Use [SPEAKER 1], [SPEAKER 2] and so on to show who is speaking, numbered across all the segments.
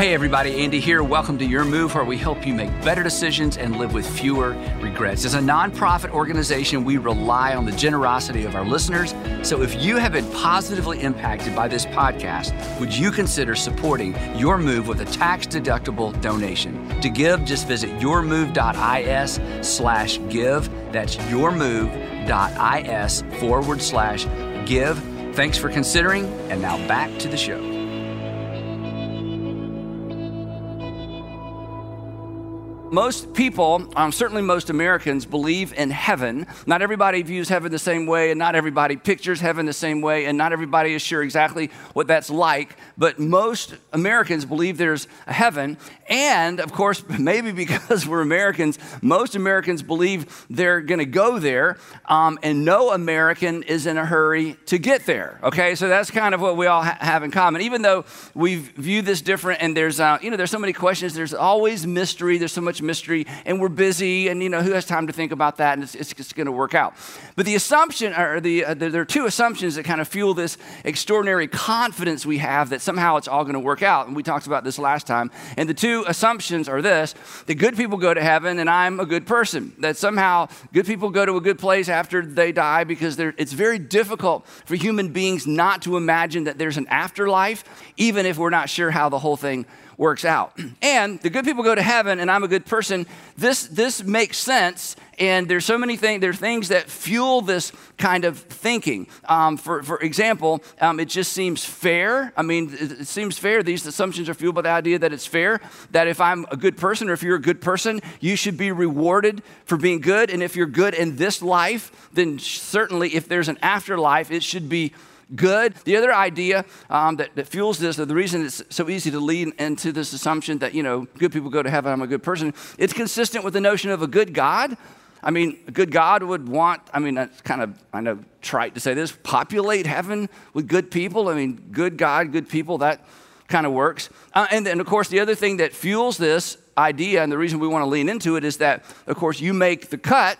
[SPEAKER 1] Hey, everybody, Andy here. Welcome to Your Move, where we help you make better decisions and live with fewer regrets. As a nonprofit organization, we rely on the generosity of our listeners. So if you have been positively impacted by this podcast, would you consider supporting Your Move with a tax deductible donation? To give, just visit yourmove.is slash give. That's yourmove.is forward slash give. Thanks for considering, and now back to the show. Most people, um, certainly most Americans, believe in heaven. Not everybody views heaven the same way, and not everybody pictures heaven the same way, and not everybody is sure exactly what that's like. But most Americans believe there's a heaven. And of course, maybe because we're Americans, most Americans believe they're going to go there, um, and no American is in a hurry to get there. Okay, so that's kind of what we all ha- have in common. Even though we view this different, and there's, uh, you know, there's so many questions, there's always mystery, there's so much mystery and we're busy and you know who has time to think about that and it's, it's, it's going to work out. But the assumption or the, uh, there are two assumptions that kind of fuel this extraordinary confidence we have that somehow it's all going to work out and we talked about this last time. And the two assumptions are this that good people go to heaven and i'm a good person. That somehow good people go to a good place after they die because it's very difficult for human beings not to imagine that there's an afterlife even if we're not sure how the whole thing works out. And the good people go to heaven, and I'm a good person. This, this makes sense. And there's so many things, there are things that fuel this kind of thinking. Um, for, for example, um, it just seems fair. I mean, it, it seems fair. These assumptions are fueled by the idea that it's fair, that if I'm a good person or if you're a good person, you should be rewarded for being good. And if you're good in this life, then certainly if there's an afterlife, it should be good. The other idea um, that, that, fuels this, or the reason it's so easy to lead into this assumption that, you know, good people go to heaven, I'm a good person, it's consistent with the notion of a good God. I mean, a good God would want, I mean, that's kind of, I know, trite to say this, populate heaven with good people. I mean, good God, good people, that kind of works. Uh, and then, of course, the other thing that fuels this idea, and the reason we want to lean into it, is that, of course, you make the cut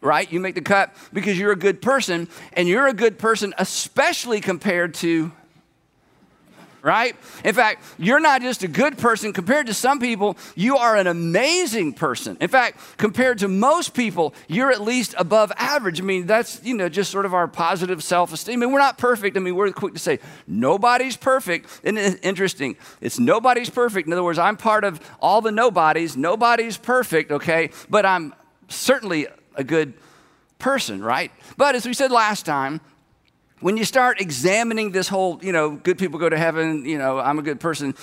[SPEAKER 1] right? You make the cut because you're a good person, and you're a good person, especially compared to, right? In fact, you're not just a good person. Compared to some people, you are an amazing person. In fact, compared to most people, you're at least above average. I mean, that's, you know, just sort of our positive self esteem. I mean, we're not perfect. I mean, we're quick to say, nobody's perfect. And it's interesting. It's nobody's perfect. In other words, I'm part of all the nobodies. Nobody's perfect, okay? But I'm certainly a good person, right? But as we said last time, when you start examining this whole, you know, good people go to heaven, you know, I'm a good person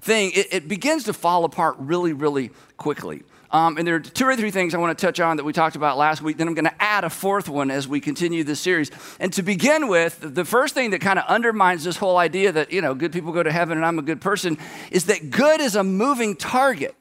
[SPEAKER 1] thing, it, it begins to fall apart really, really quickly. Um, and there are two or three things I want to touch on that we talked about last week. Then I'm going to add a fourth one as we continue this series. And to begin with, the first thing that kind of undermines this whole idea that, you know, good people go to heaven and I'm a good person is that good is a moving target.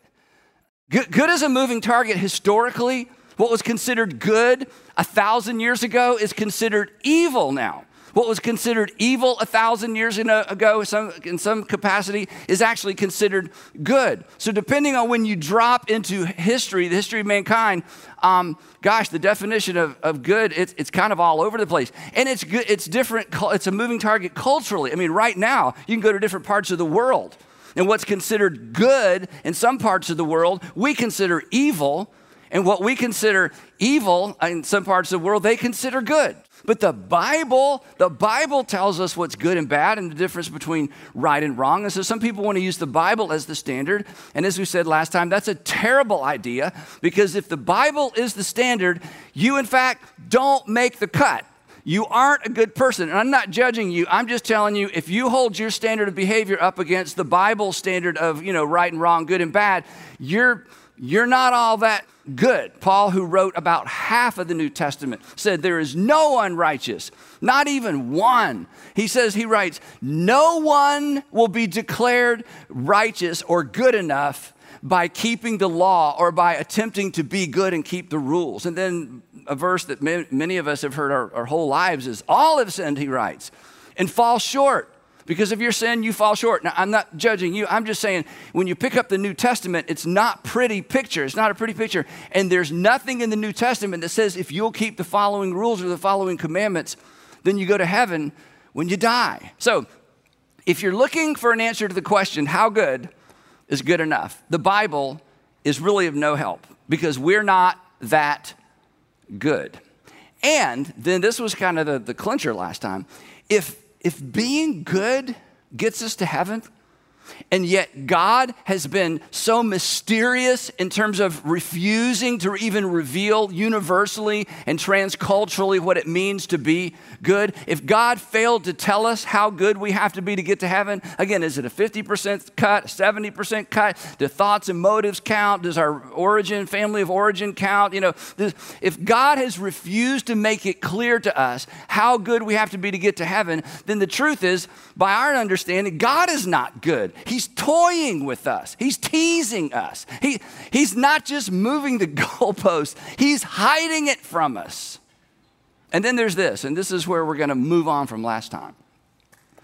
[SPEAKER 1] Good, good is a moving target historically, what was considered good a thousand years ago is considered evil now. What was considered evil a thousand years ago, in some capacity, is actually considered good. So, depending on when you drop into history, the history of mankind, um, gosh, the definition of, of good, it's, it's kind of all over the place. And it's, good, it's different, it's a moving target culturally. I mean, right now, you can go to different parts of the world. And what's considered good in some parts of the world, we consider evil and what we consider evil in some parts of the world, they consider good. But the Bible, the Bible tells us what's good and bad and the difference between right and wrong. And so some people want to use the Bible as the standard. And as we said last time, that's a terrible idea because if the Bible is the standard, you in fact don't make the cut. You aren't a good person. And I'm not judging you. I'm just telling you if you hold your standard of behavior up against the Bible standard of, you know, right and wrong, good and bad, you're you're not all that good. Paul, who wrote about half of the New Testament, said there is no one righteous, not even one. He says, he writes, no one will be declared righteous or good enough by keeping the law or by attempting to be good and keep the rules. And then a verse that many of us have heard our, our whole lives is, all have sinned, he writes, and fall short because of your sin, you fall short. Now, I'm not judging you. I'm just saying when you pick up the New Testament, it's not pretty picture. It's not a pretty picture. And there's nothing in the New Testament that says if you'll keep the following rules or the following commandments, then you go to heaven when you die. So if you're looking for an answer to the question, how good, is good enough. The Bible is really of no help because we're not that good. And then this was kind of the, the clincher last time. If, if being good gets us to heaven, and yet, God has been so mysterious in terms of refusing to even reveal universally and transculturally what it means to be good. If God failed to tell us how good we have to be to get to heaven, again, is it a 50% cut, 70% cut? Do thoughts and motives count? Does our origin, family of origin count? You know, if God has refused to make it clear to us how good we have to be to get to heaven, then the truth is, by our understanding, God is not good. He's toying with us, He's teasing us. He, he's not just moving the goalpost, He's hiding it from us. And then there's this, and this is where we're going to move on from last time.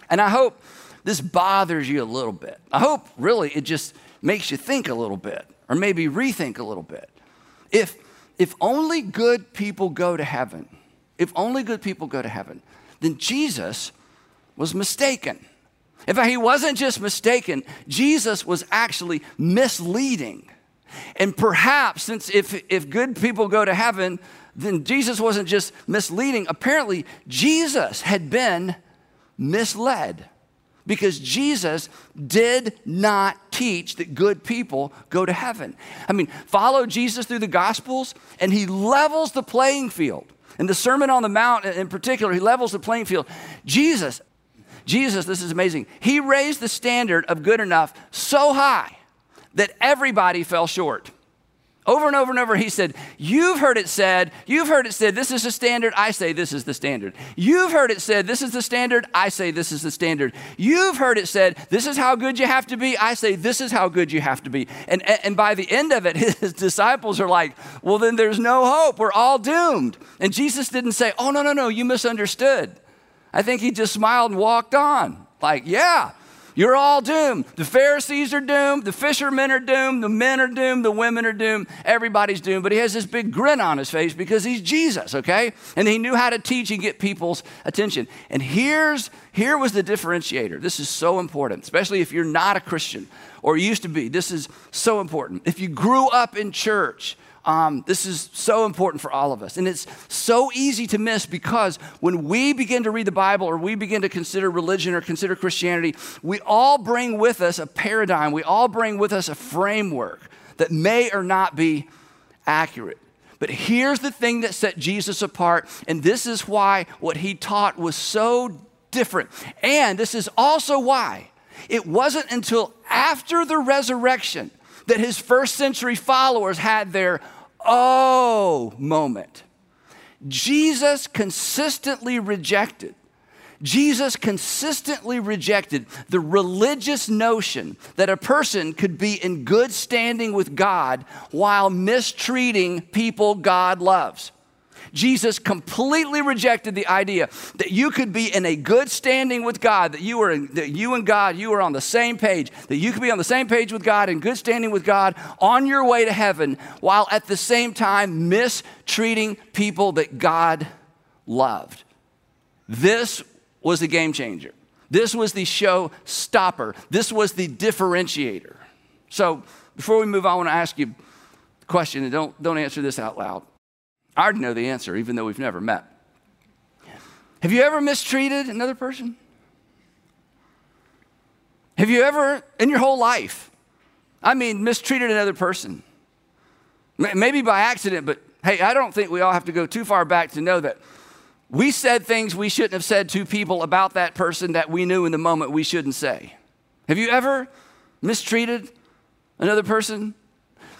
[SPEAKER 1] And I hope this bothers you a little bit. I hope really it just makes you think a little bit, or maybe rethink a little bit. If, if only good people go to heaven, if only good people go to heaven, then Jesus was mistaken. In fact, he wasn't just mistaken, Jesus was actually misleading. And perhaps, since if, if good people go to heaven, then Jesus wasn't just misleading. Apparently, Jesus had been misled because Jesus did not teach that good people go to heaven. I mean, follow Jesus through the Gospels, and he levels the playing field. In the Sermon on the Mount, in particular, he levels the playing field. Jesus Jesus, this is amazing, he raised the standard of good enough so high that everybody fell short. Over and over and over, he said, You've heard it said, you've heard it said, this is the standard, I say this is the standard. You've heard it said, this is the standard, I say this is the standard. You've heard it said, this is how good you have to be, I say this is how good you have to be. And, and by the end of it, his disciples are like, Well, then there's no hope, we're all doomed. And Jesus didn't say, Oh, no, no, no, you misunderstood. I think he just smiled and walked on. Like, yeah, you're all doomed. The Pharisees are doomed. The fishermen are doomed. The men are doomed. The women are doomed. Everybody's doomed. But he has this big grin on his face because he's Jesus, okay? And he knew how to teach and get people's attention. And here's here was the differentiator. This is so important, especially if you're not a Christian or used to be. This is so important. If you grew up in church, um, this is so important for all of us. And it's so easy to miss because when we begin to read the Bible or we begin to consider religion or consider Christianity, we all bring with us a paradigm, we all bring with us a framework that may or not be accurate. But here's the thing that set Jesus apart, and this is why what he taught was so different. And this is also why it wasn't until after the resurrection that his first century followers had their oh moment. Jesus consistently rejected. Jesus consistently rejected the religious notion that a person could be in good standing with God while mistreating people God loves. Jesus completely rejected the idea that you could be in a good standing with God, that you were in, that you and God, you were on the same page, that you could be on the same page with God in good standing with God on your way to heaven, while at the same time mistreating people that God loved. This was the game changer. This was the show stopper. This was the differentiator. So before we move on, I want to ask you a question, and don't, don't answer this out loud. I already know the answer, even though we've never met. Have you ever mistreated another person? Have you ever, in your whole life, I mean, mistreated another person? Maybe by accident, but hey, I don't think we all have to go too far back to know that we said things we shouldn't have said to people about that person that we knew in the moment we shouldn't say. Have you ever mistreated another person?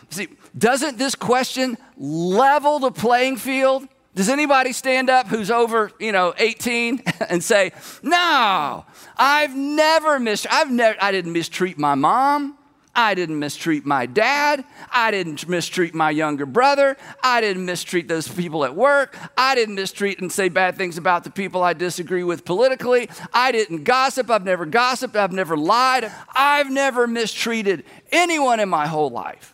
[SPEAKER 1] See, doesn't this question level the playing field? Does anybody stand up who's over, you know, 18 and say, "No, I've never missed I've never I didn't mistreat my mom. I didn't mistreat my dad. I didn't mistreat my younger brother. I didn't mistreat those people at work. I didn't mistreat and say bad things about the people I disagree with politically. I didn't gossip. I've never gossiped. I've never lied. I've never mistreated anyone in my whole life.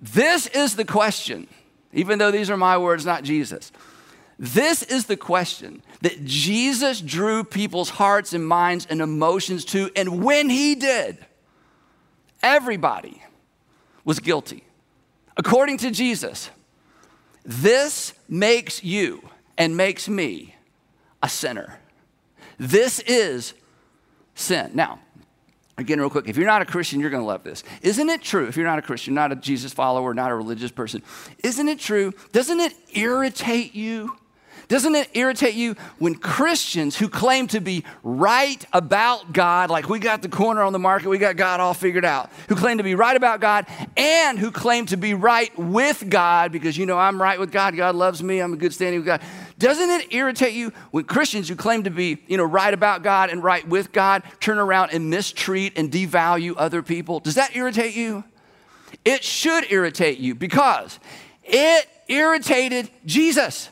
[SPEAKER 1] This is the question, even though these are my words, not Jesus. This is the question that Jesus drew people's hearts and minds and emotions to. And when he did, everybody was guilty. According to Jesus, this makes you and makes me a sinner. This is sin. Now, again, real quick, if you're not a Christian, you're going to love this. Isn't it true, if you're not a Christian, not a Jesus follower, not a religious person, isn't it true? Doesn't it irritate you doesn't it irritate you when Christians who claim to be right about God, like we got the corner on the market, we got God all figured out, who claim to be right about God and who claim to be right with God because, you know, I'm right with God, God loves me, I'm a good standing with God. Doesn't it irritate you when Christians who claim to be, you know, right about God and right with God turn around and mistreat and devalue other people? Does that irritate you? It should irritate you because it irritated Jesus.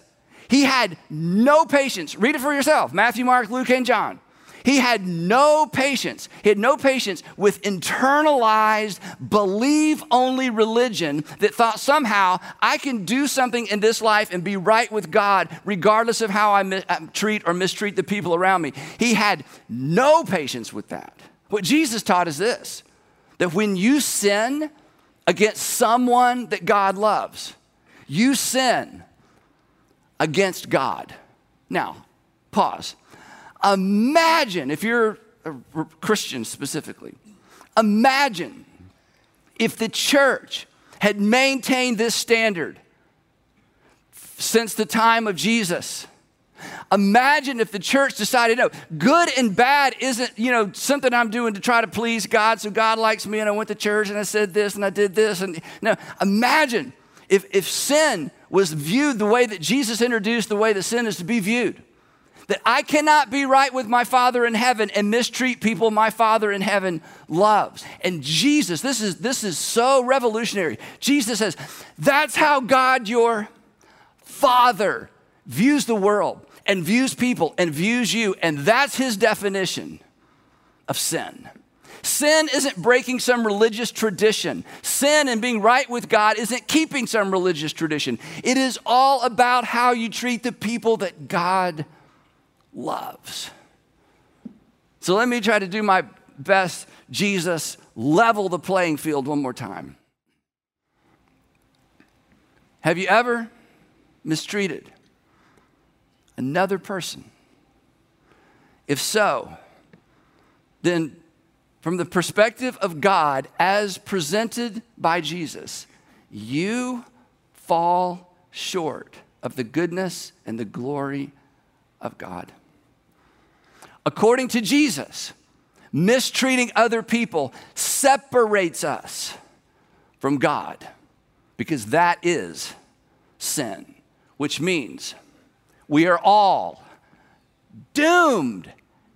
[SPEAKER 1] He had no patience. Read it for yourself Matthew, Mark, Luke, and John. He had no patience. He had no patience with internalized, believe only religion that thought somehow I can do something in this life and be right with God regardless of how I mi- uh, treat or mistreat the people around me. He had no patience with that. What Jesus taught is this that when you sin against someone that God loves, you sin against God. Now, pause. Imagine if you're a Christian specifically, imagine if the church had maintained this standard since the time of Jesus. Imagine if the church decided, no, good and bad isn't, you know, something I'm doing to try to please God, so God likes me, and I went to church and I said this and I did this. And no, imagine if, if sin was viewed the way that Jesus introduced the way that sin is to be viewed. That I cannot be right with my Father in heaven and mistreat people my Father in heaven loves. And Jesus, this is, this is so revolutionary. Jesus says, that's how God, your Father, views the world and views people and views you. And that's his definition of sin. Sin isn't breaking some religious tradition. Sin and being right with God isn't keeping some religious tradition. It is all about how you treat the people that God loves. So let me try to do my best, Jesus, level the playing field one more time. Have you ever mistreated another person? If so, then from the perspective of God as presented by Jesus, you fall short of the goodness and the glory of God. According to Jesus, mistreating other people separates us from God because that is sin, which means we are all doomed,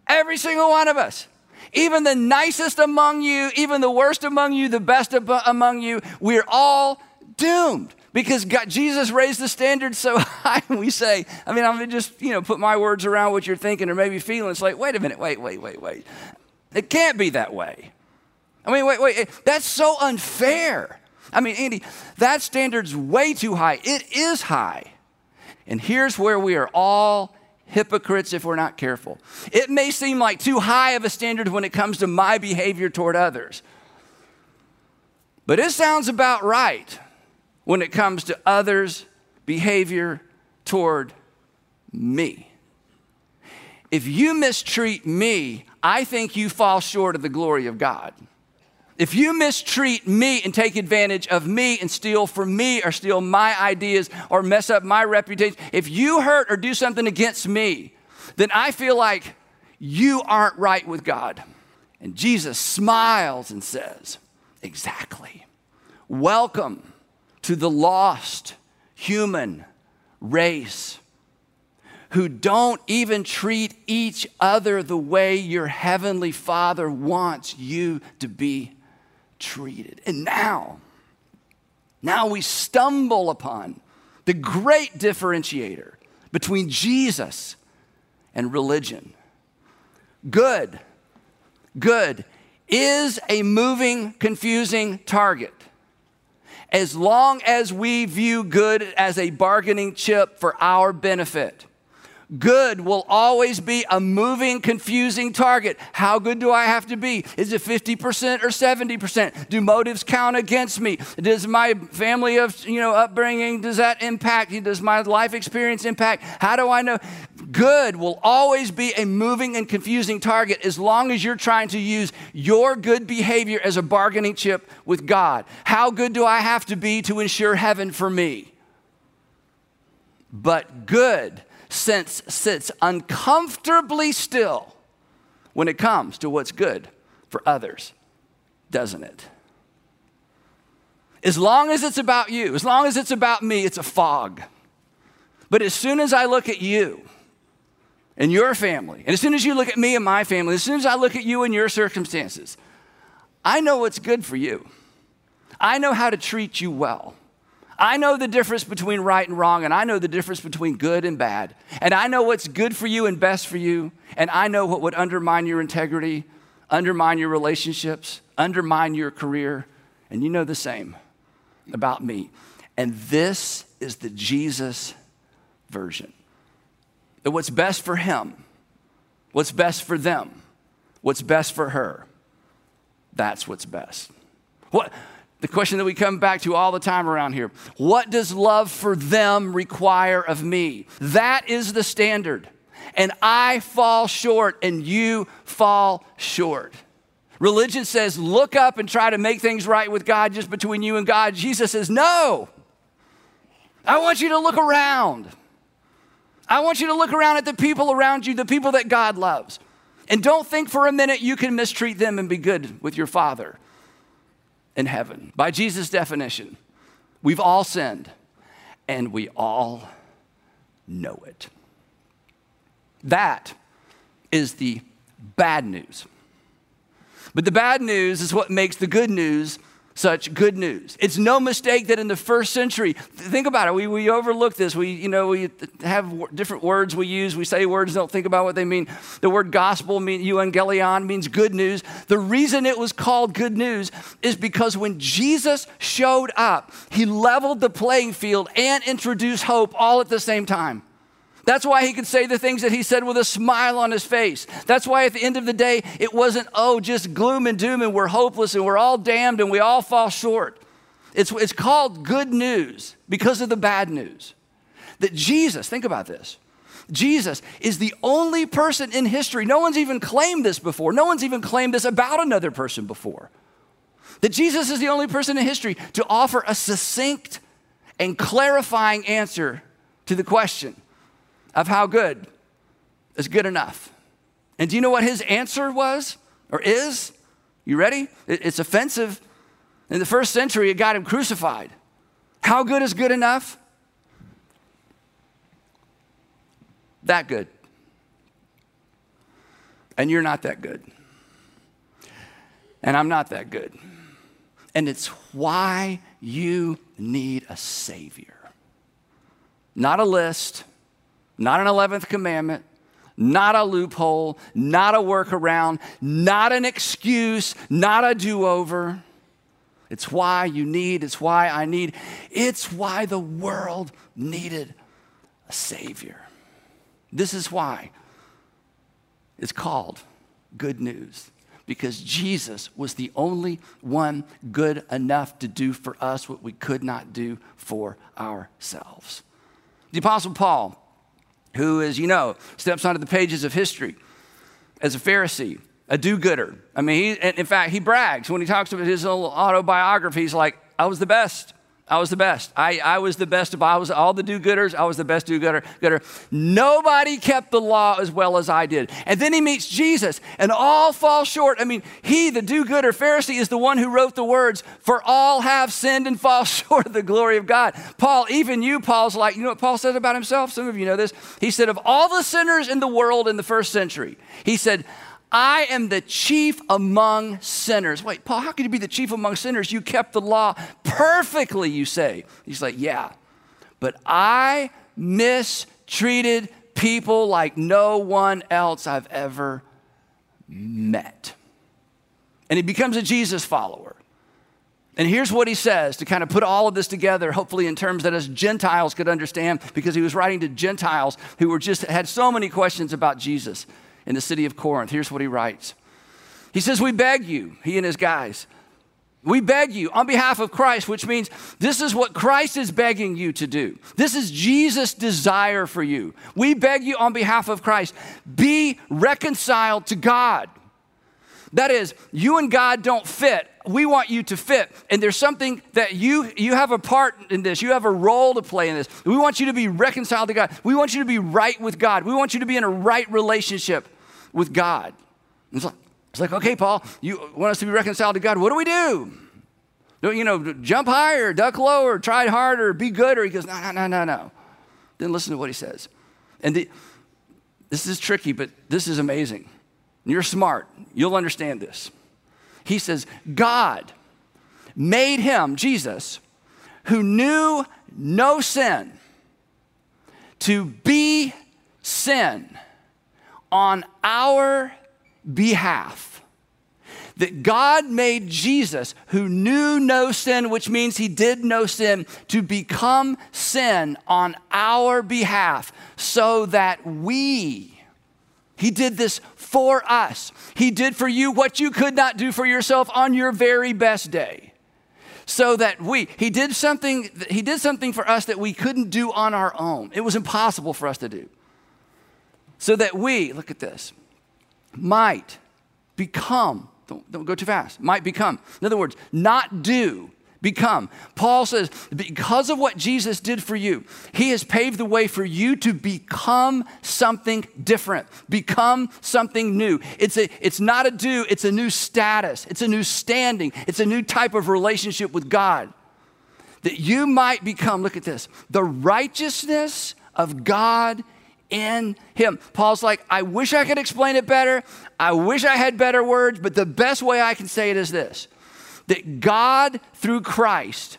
[SPEAKER 1] every single one of us. Even the nicest among you, even the worst among you, the best among you, we're all doomed because God, Jesus raised the standard so high. We say, I mean, I'm mean, just, you know, put my words around what you're thinking or maybe feeling. It's like, wait a minute, wait, wait, wait, wait. It can't be that way. I mean, wait, wait, eh, that's so unfair. I mean, Andy, that standard's way too high. It is high. And here's where we are all hypocrites if we're not careful. It may seem like too high of a standard when it comes to my behavior toward others, but it sounds about right when it comes to others' behavior toward me. If you mistreat me, I think you fall short of the glory of God. If you mistreat me and take advantage of me and steal from me or steal my ideas or mess up my reputation, if you hurt or do something against me, then I feel like you aren't right with God. And Jesus smiles and says, Exactly. Welcome to the lost human race who don't even treat each other the way your heavenly Father wants you to be treated. And now, now we stumble upon the great differentiator between Jesus and religion. Good, good is a moving, confusing target. As long as we view good as a bargaining chip for our benefit, Good will always be a moving, confusing target. How good do I have to be? Is it 50% or 70%? Do motives count against me? Does my family of, you know, upbringing, does that impact? Does my life experience impact? How do I know? Good will always be a moving and confusing target as long as you're trying to use your good behavior as a bargaining chip with God. How good do I have to be to ensure heaven for me? But good sense sits uncomfortably still when it comes to what's good for others, doesn't it? As long as it's about you, as long as it's about me, it's a fog. But as soon as I look at you and your family, and as soon as you look at me and my family, as soon as I look at you and your circumstances, I know what's good for you. I know how to treat you well. I know the difference between right and wrong, and I know the difference between good and bad. And I know what's good for you and best for you, and I know what would undermine your integrity, undermine your relationships, undermine your career. And you know the same about me. And this is the Jesus version. That what's best for him, what's best for them, what's best for her, that's what's best. What? the question that we come back to all the time around here what does love for them require of me? That is the standard. And I fall short, and you fall short. Religion says, look up and try to make things right with God just between you and God. Jesus says, no. I want you to look around. I want you to look around at the people around you, the people that God loves. And don't think for a minute you can mistreat them and be good with your Father in heaven. By Jesus' definition, we've all sinned and we all know it. That is the bad news. But the bad news is what makes the good news such good news. It's no mistake that in the first century, think about it, we, we overlook this. We, you know, we have different words we use. We say words, don't think about what they mean. The word gospel, mean, euangelion, means good news. The reason it was called good news is because when Jesus showed up, he leveled the playing field and introduced hope all at the same time. That's why he could say the things that he said with a smile on his face. That's why at the end of the day, it wasn't, oh, just gloom and doom and we're hopeless and we're all damned and we all fall short. It's, it's called good news because of the bad news. That Jesus, think about this. Jesus is the only person in history, no one's even claimed this before, no one's even claimed this about another person before. That Jesus is the only person in history to offer a succinct and clarifying answer to the question of how good is good enough. And do you know what his answer was or is? You ready? It's offensive. In the first century, it got him crucified. How good is good enough? That good. And you're not that good. And I'm not that good. And it's why you need a Savior. Not a list, not an 11th commandment, not a loophole, not a workaround, not an excuse, not a do over. It's why you need, it's why I need, it's why the world needed a Savior. This is why it's called good news because Jesus was the only one good enough to do for us what we could not do for ourselves. The Apostle Paul who, as you know, steps onto the pages of history as a Pharisee, a do gooder. I mean, he, in fact, he brags when he talks about his little autobiography. He's like, I was the best. I was the best. I, I was the best of I was all the do-gooders. I was the best do-gooder. Gooder. Nobody kept the law as well as I did. And then he meets Jesus, and all fall short. I mean, he, the do-gooder Pharisee, is the one who wrote the words, "For all have sinned and fall short of the glory of God." Paul, even you, Paul's like, you know what Paul said about himself? Some of you know this. He said, of all the sinners in the world in the first century, he said. I am the chief among sinners. Wait, Paul, how can you be the chief among sinners? You kept the law perfectly, you say. He's like, Yeah, but I mistreated people like no one else I've ever met. And he becomes a Jesus follower. And here's what he says to kind of put all of this together, hopefully in terms that us Gentiles could understand, because he was writing to Gentiles who were just had so many questions about Jesus in the city of Corinth. Here's what he writes. He says, We beg you, he and his guys, we beg you on behalf of Christ, which means this is what Christ is begging you to do. This is Jesus' desire for you. We beg you on behalf of Christ, be reconciled to God. That is, you and God don't fit. We want you to fit. And there's something that you you have a part in this. You have a role to play in this. We want you to be reconciled to God. We want you to be right with God. We want you to be in a right relationship with God. It's like, it's like okay, Paul, you want us to be reconciled to God. What do we do? You know, jump higher, duck lower, try harder, be good. Or he goes, no, no, no, no, no. Then listen to what he says. And the, this is tricky, but this is amazing. You're smart. You'll understand this. He says, God made him, Jesus, who knew no sin, to be sin on our behalf. That God made Jesus, who knew no sin, which means he did no sin, to become sin on our behalf so that we, he did this for us. He did for you what you could not do for yourself on your very best day. So that we, he did something, he did something for us that we couldn't do on our own. It was impossible for us to do. So that we, look at this, might become, don't, don't go too fast, might become. In other words, not do, become. Paul says, because of what Jesus did for you, he has paved the way for you to become something different, become something new. It's, a, it's not a do, it's a new status, it's a new standing, it's a new type of relationship with God. That you might become, look at this, the righteousness of God in him. Paul's like, I wish I could explain it better. I wish I had better words, but the best way I can say it is this that God, through Christ,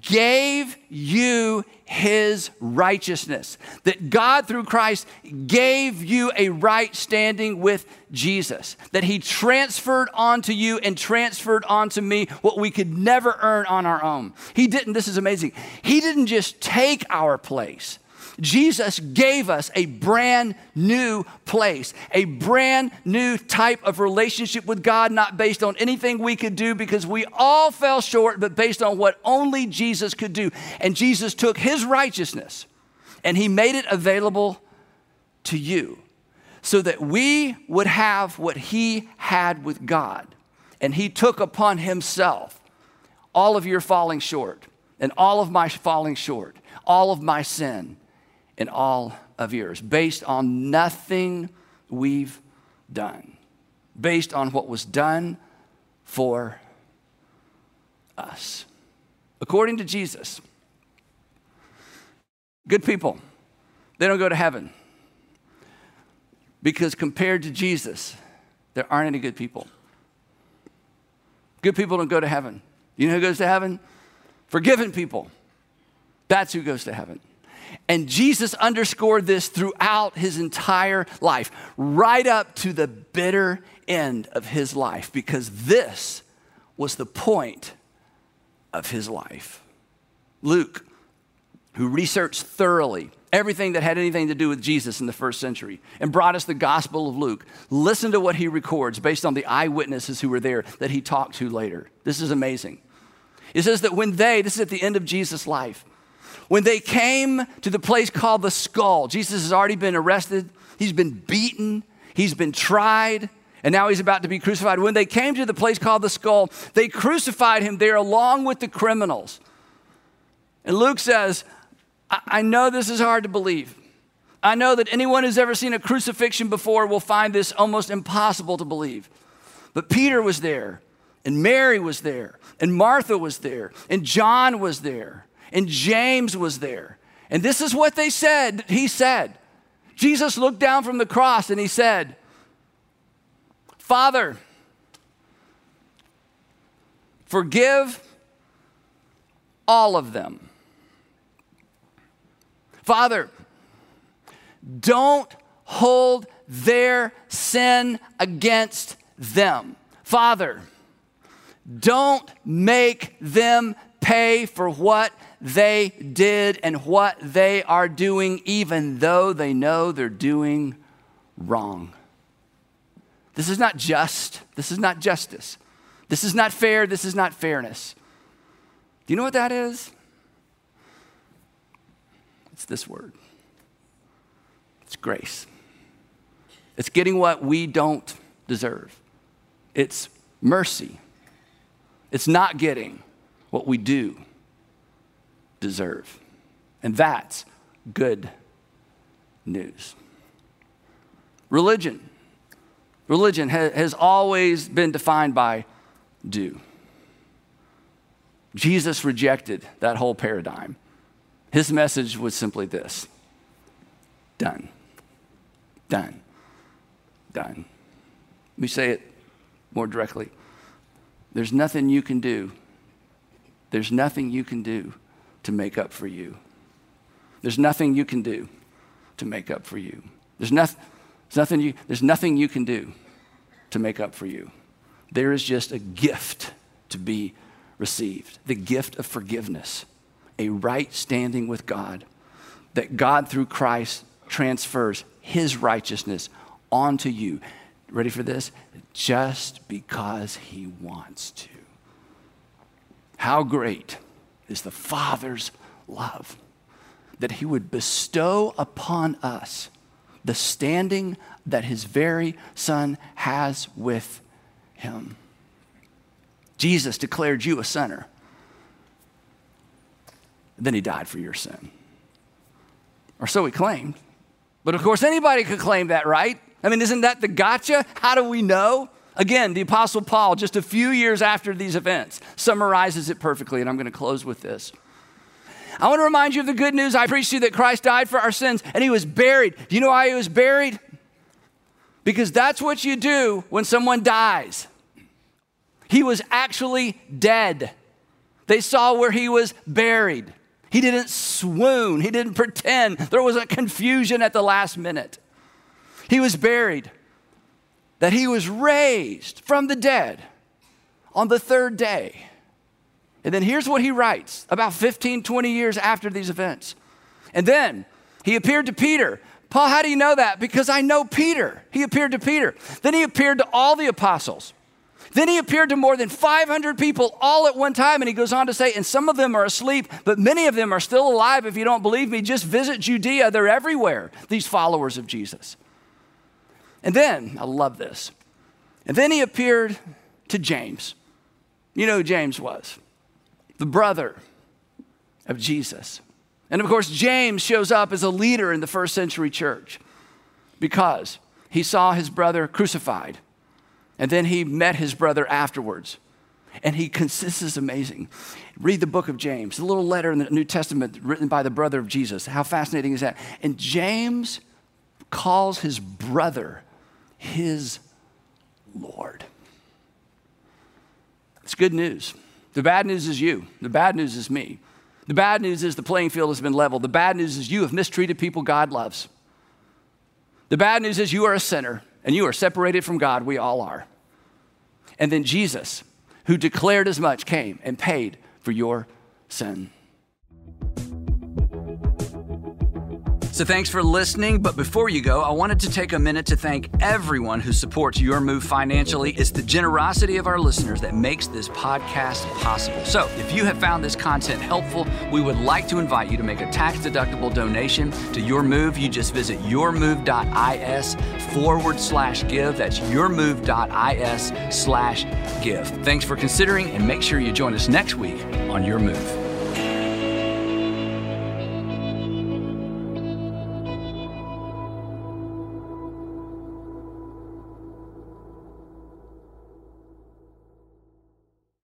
[SPEAKER 1] gave you his righteousness. That God, through Christ, gave you a right standing with Jesus. That he transferred onto you and transferred onto me what we could never earn on our own. He didn't, this is amazing. He didn't just take our place. Jesus gave us a brand new place, a brand new type of relationship with God, not based on anything we could do because we all fell short, but based on what only Jesus could do. And Jesus took his righteousness and he made it available to you so that we would have what he had with God. And he took upon himself all of your falling short and all of my falling short, all of my sin in all of yours, based on nothing we've done, based on what was done for us. According to Jesus, good people, they don't go to heaven. Because compared to Jesus, there aren't any good people. Good people don't go to heaven. You know who goes to heaven? Forgiven people. That's who goes to heaven. And Jesus underscored this throughout his entire life, right up to the bitter end of his life, because this was the point of his life. Luke, who researched thoroughly everything that had anything to do with Jesus in the first century and brought us the Gospel of Luke, listen to what he records based on the eyewitnesses who were there that he talked to later. This is amazing. It says that when they, this is at the end of Jesus' life, when they came to the place called the skull, Jesus has already been arrested, he's been beaten, he's been tried, and now he's about to be crucified. When they came to the place called the skull, they crucified him there along with the criminals. And Luke says, I, I know this is hard to believe. I know that anyone who's ever seen a crucifixion before will find this almost impossible to believe. But Peter was there, and Mary was there, and Martha was there, and John was there and James was there. And this is what they said. He said, Jesus looked down from the cross and he said, Father, forgive all of them. Father, don't hold their sin against them. Father, Don't make them pay for what they did and what they are doing, even though they know they're doing wrong. This is not just. This is not justice. This is not fair. This is not fairness. Do you know what that is? It's this word it's grace. It's getting what we don't deserve. It's mercy. It's not getting what we do deserve. And that's good news. Religion. Religion has always been defined by do. Jesus rejected that whole paradigm. His message was simply this done. Done. Done. Let me say it more directly. There's nothing you can do. There's nothing you can do to make up for you. There's nothing you can do to make up for you. There's, nothing, there's, nothing you, there's nothing you can do to make up for you. There is just a gift to be received the gift of forgiveness, a right standing with God, that God through Christ transfers his righteousness onto you. Ready for this? Just because he wants to. How great is the Father's love that he would bestow upon us the standing that his very Son has with him. Jesus declared you a sinner. Then he died for your sin. Or so he claimed. But of course, anybody could claim that, right? I mean, isn't that the gotcha? How do we know? Again, the Apostle Paul, just a few years after these events, summarizes it perfectly, and I'm going to close with this. I want to remind you of the good news I preached to you that Christ died for our sins and he was buried. Do you know why he was buried? Because that's what you do when someone dies. He was actually dead. They saw where he was buried. He didn't swoon, he didn't pretend. There wasn't confusion at the last minute. He was buried, that he was raised from the dead on the third day. And then here's what he writes about 15, 20 years after these events. And then he appeared to Peter. Paul, how do you know that? Because I know Peter. He appeared to Peter. Then he appeared to all the apostles. Then he appeared to more than 500 people all at one time. And he goes on to say, and some of them are asleep, but many of them are still alive. If you don't believe me, just visit Judea. They're everywhere, these followers of Jesus. And then, I love this. And then he appeared to James. You know who James was? The brother of Jesus. And of course, James shows up as a leader in the first century church because he saw his brother crucified and then he met his brother afterwards. And he consists is amazing. Read the book of James, the little letter in the New Testament written by the brother of Jesus. How fascinating is that? And James calls his brother his Lord. It's good news. The bad news is you. The bad news is me. The bad news is the playing field has been leveled. The bad news is you have mistreated people God loves. The bad news is you are a sinner and you are separated from God. We all are. And then Jesus, who declared as much, came and paid for your sin. So thanks for listening. But before you go, I wanted to take a minute to thank everyone who supports Your Move financially. It's the generosity of our listeners that makes this podcast possible. So if you have found this content helpful, we would like to invite you to make a tax deductible donation to Your Move. You just visit yourmove.is forward slash give. That's yourmove.is slash give. Thanks for considering and make sure you join us next week on Your Move.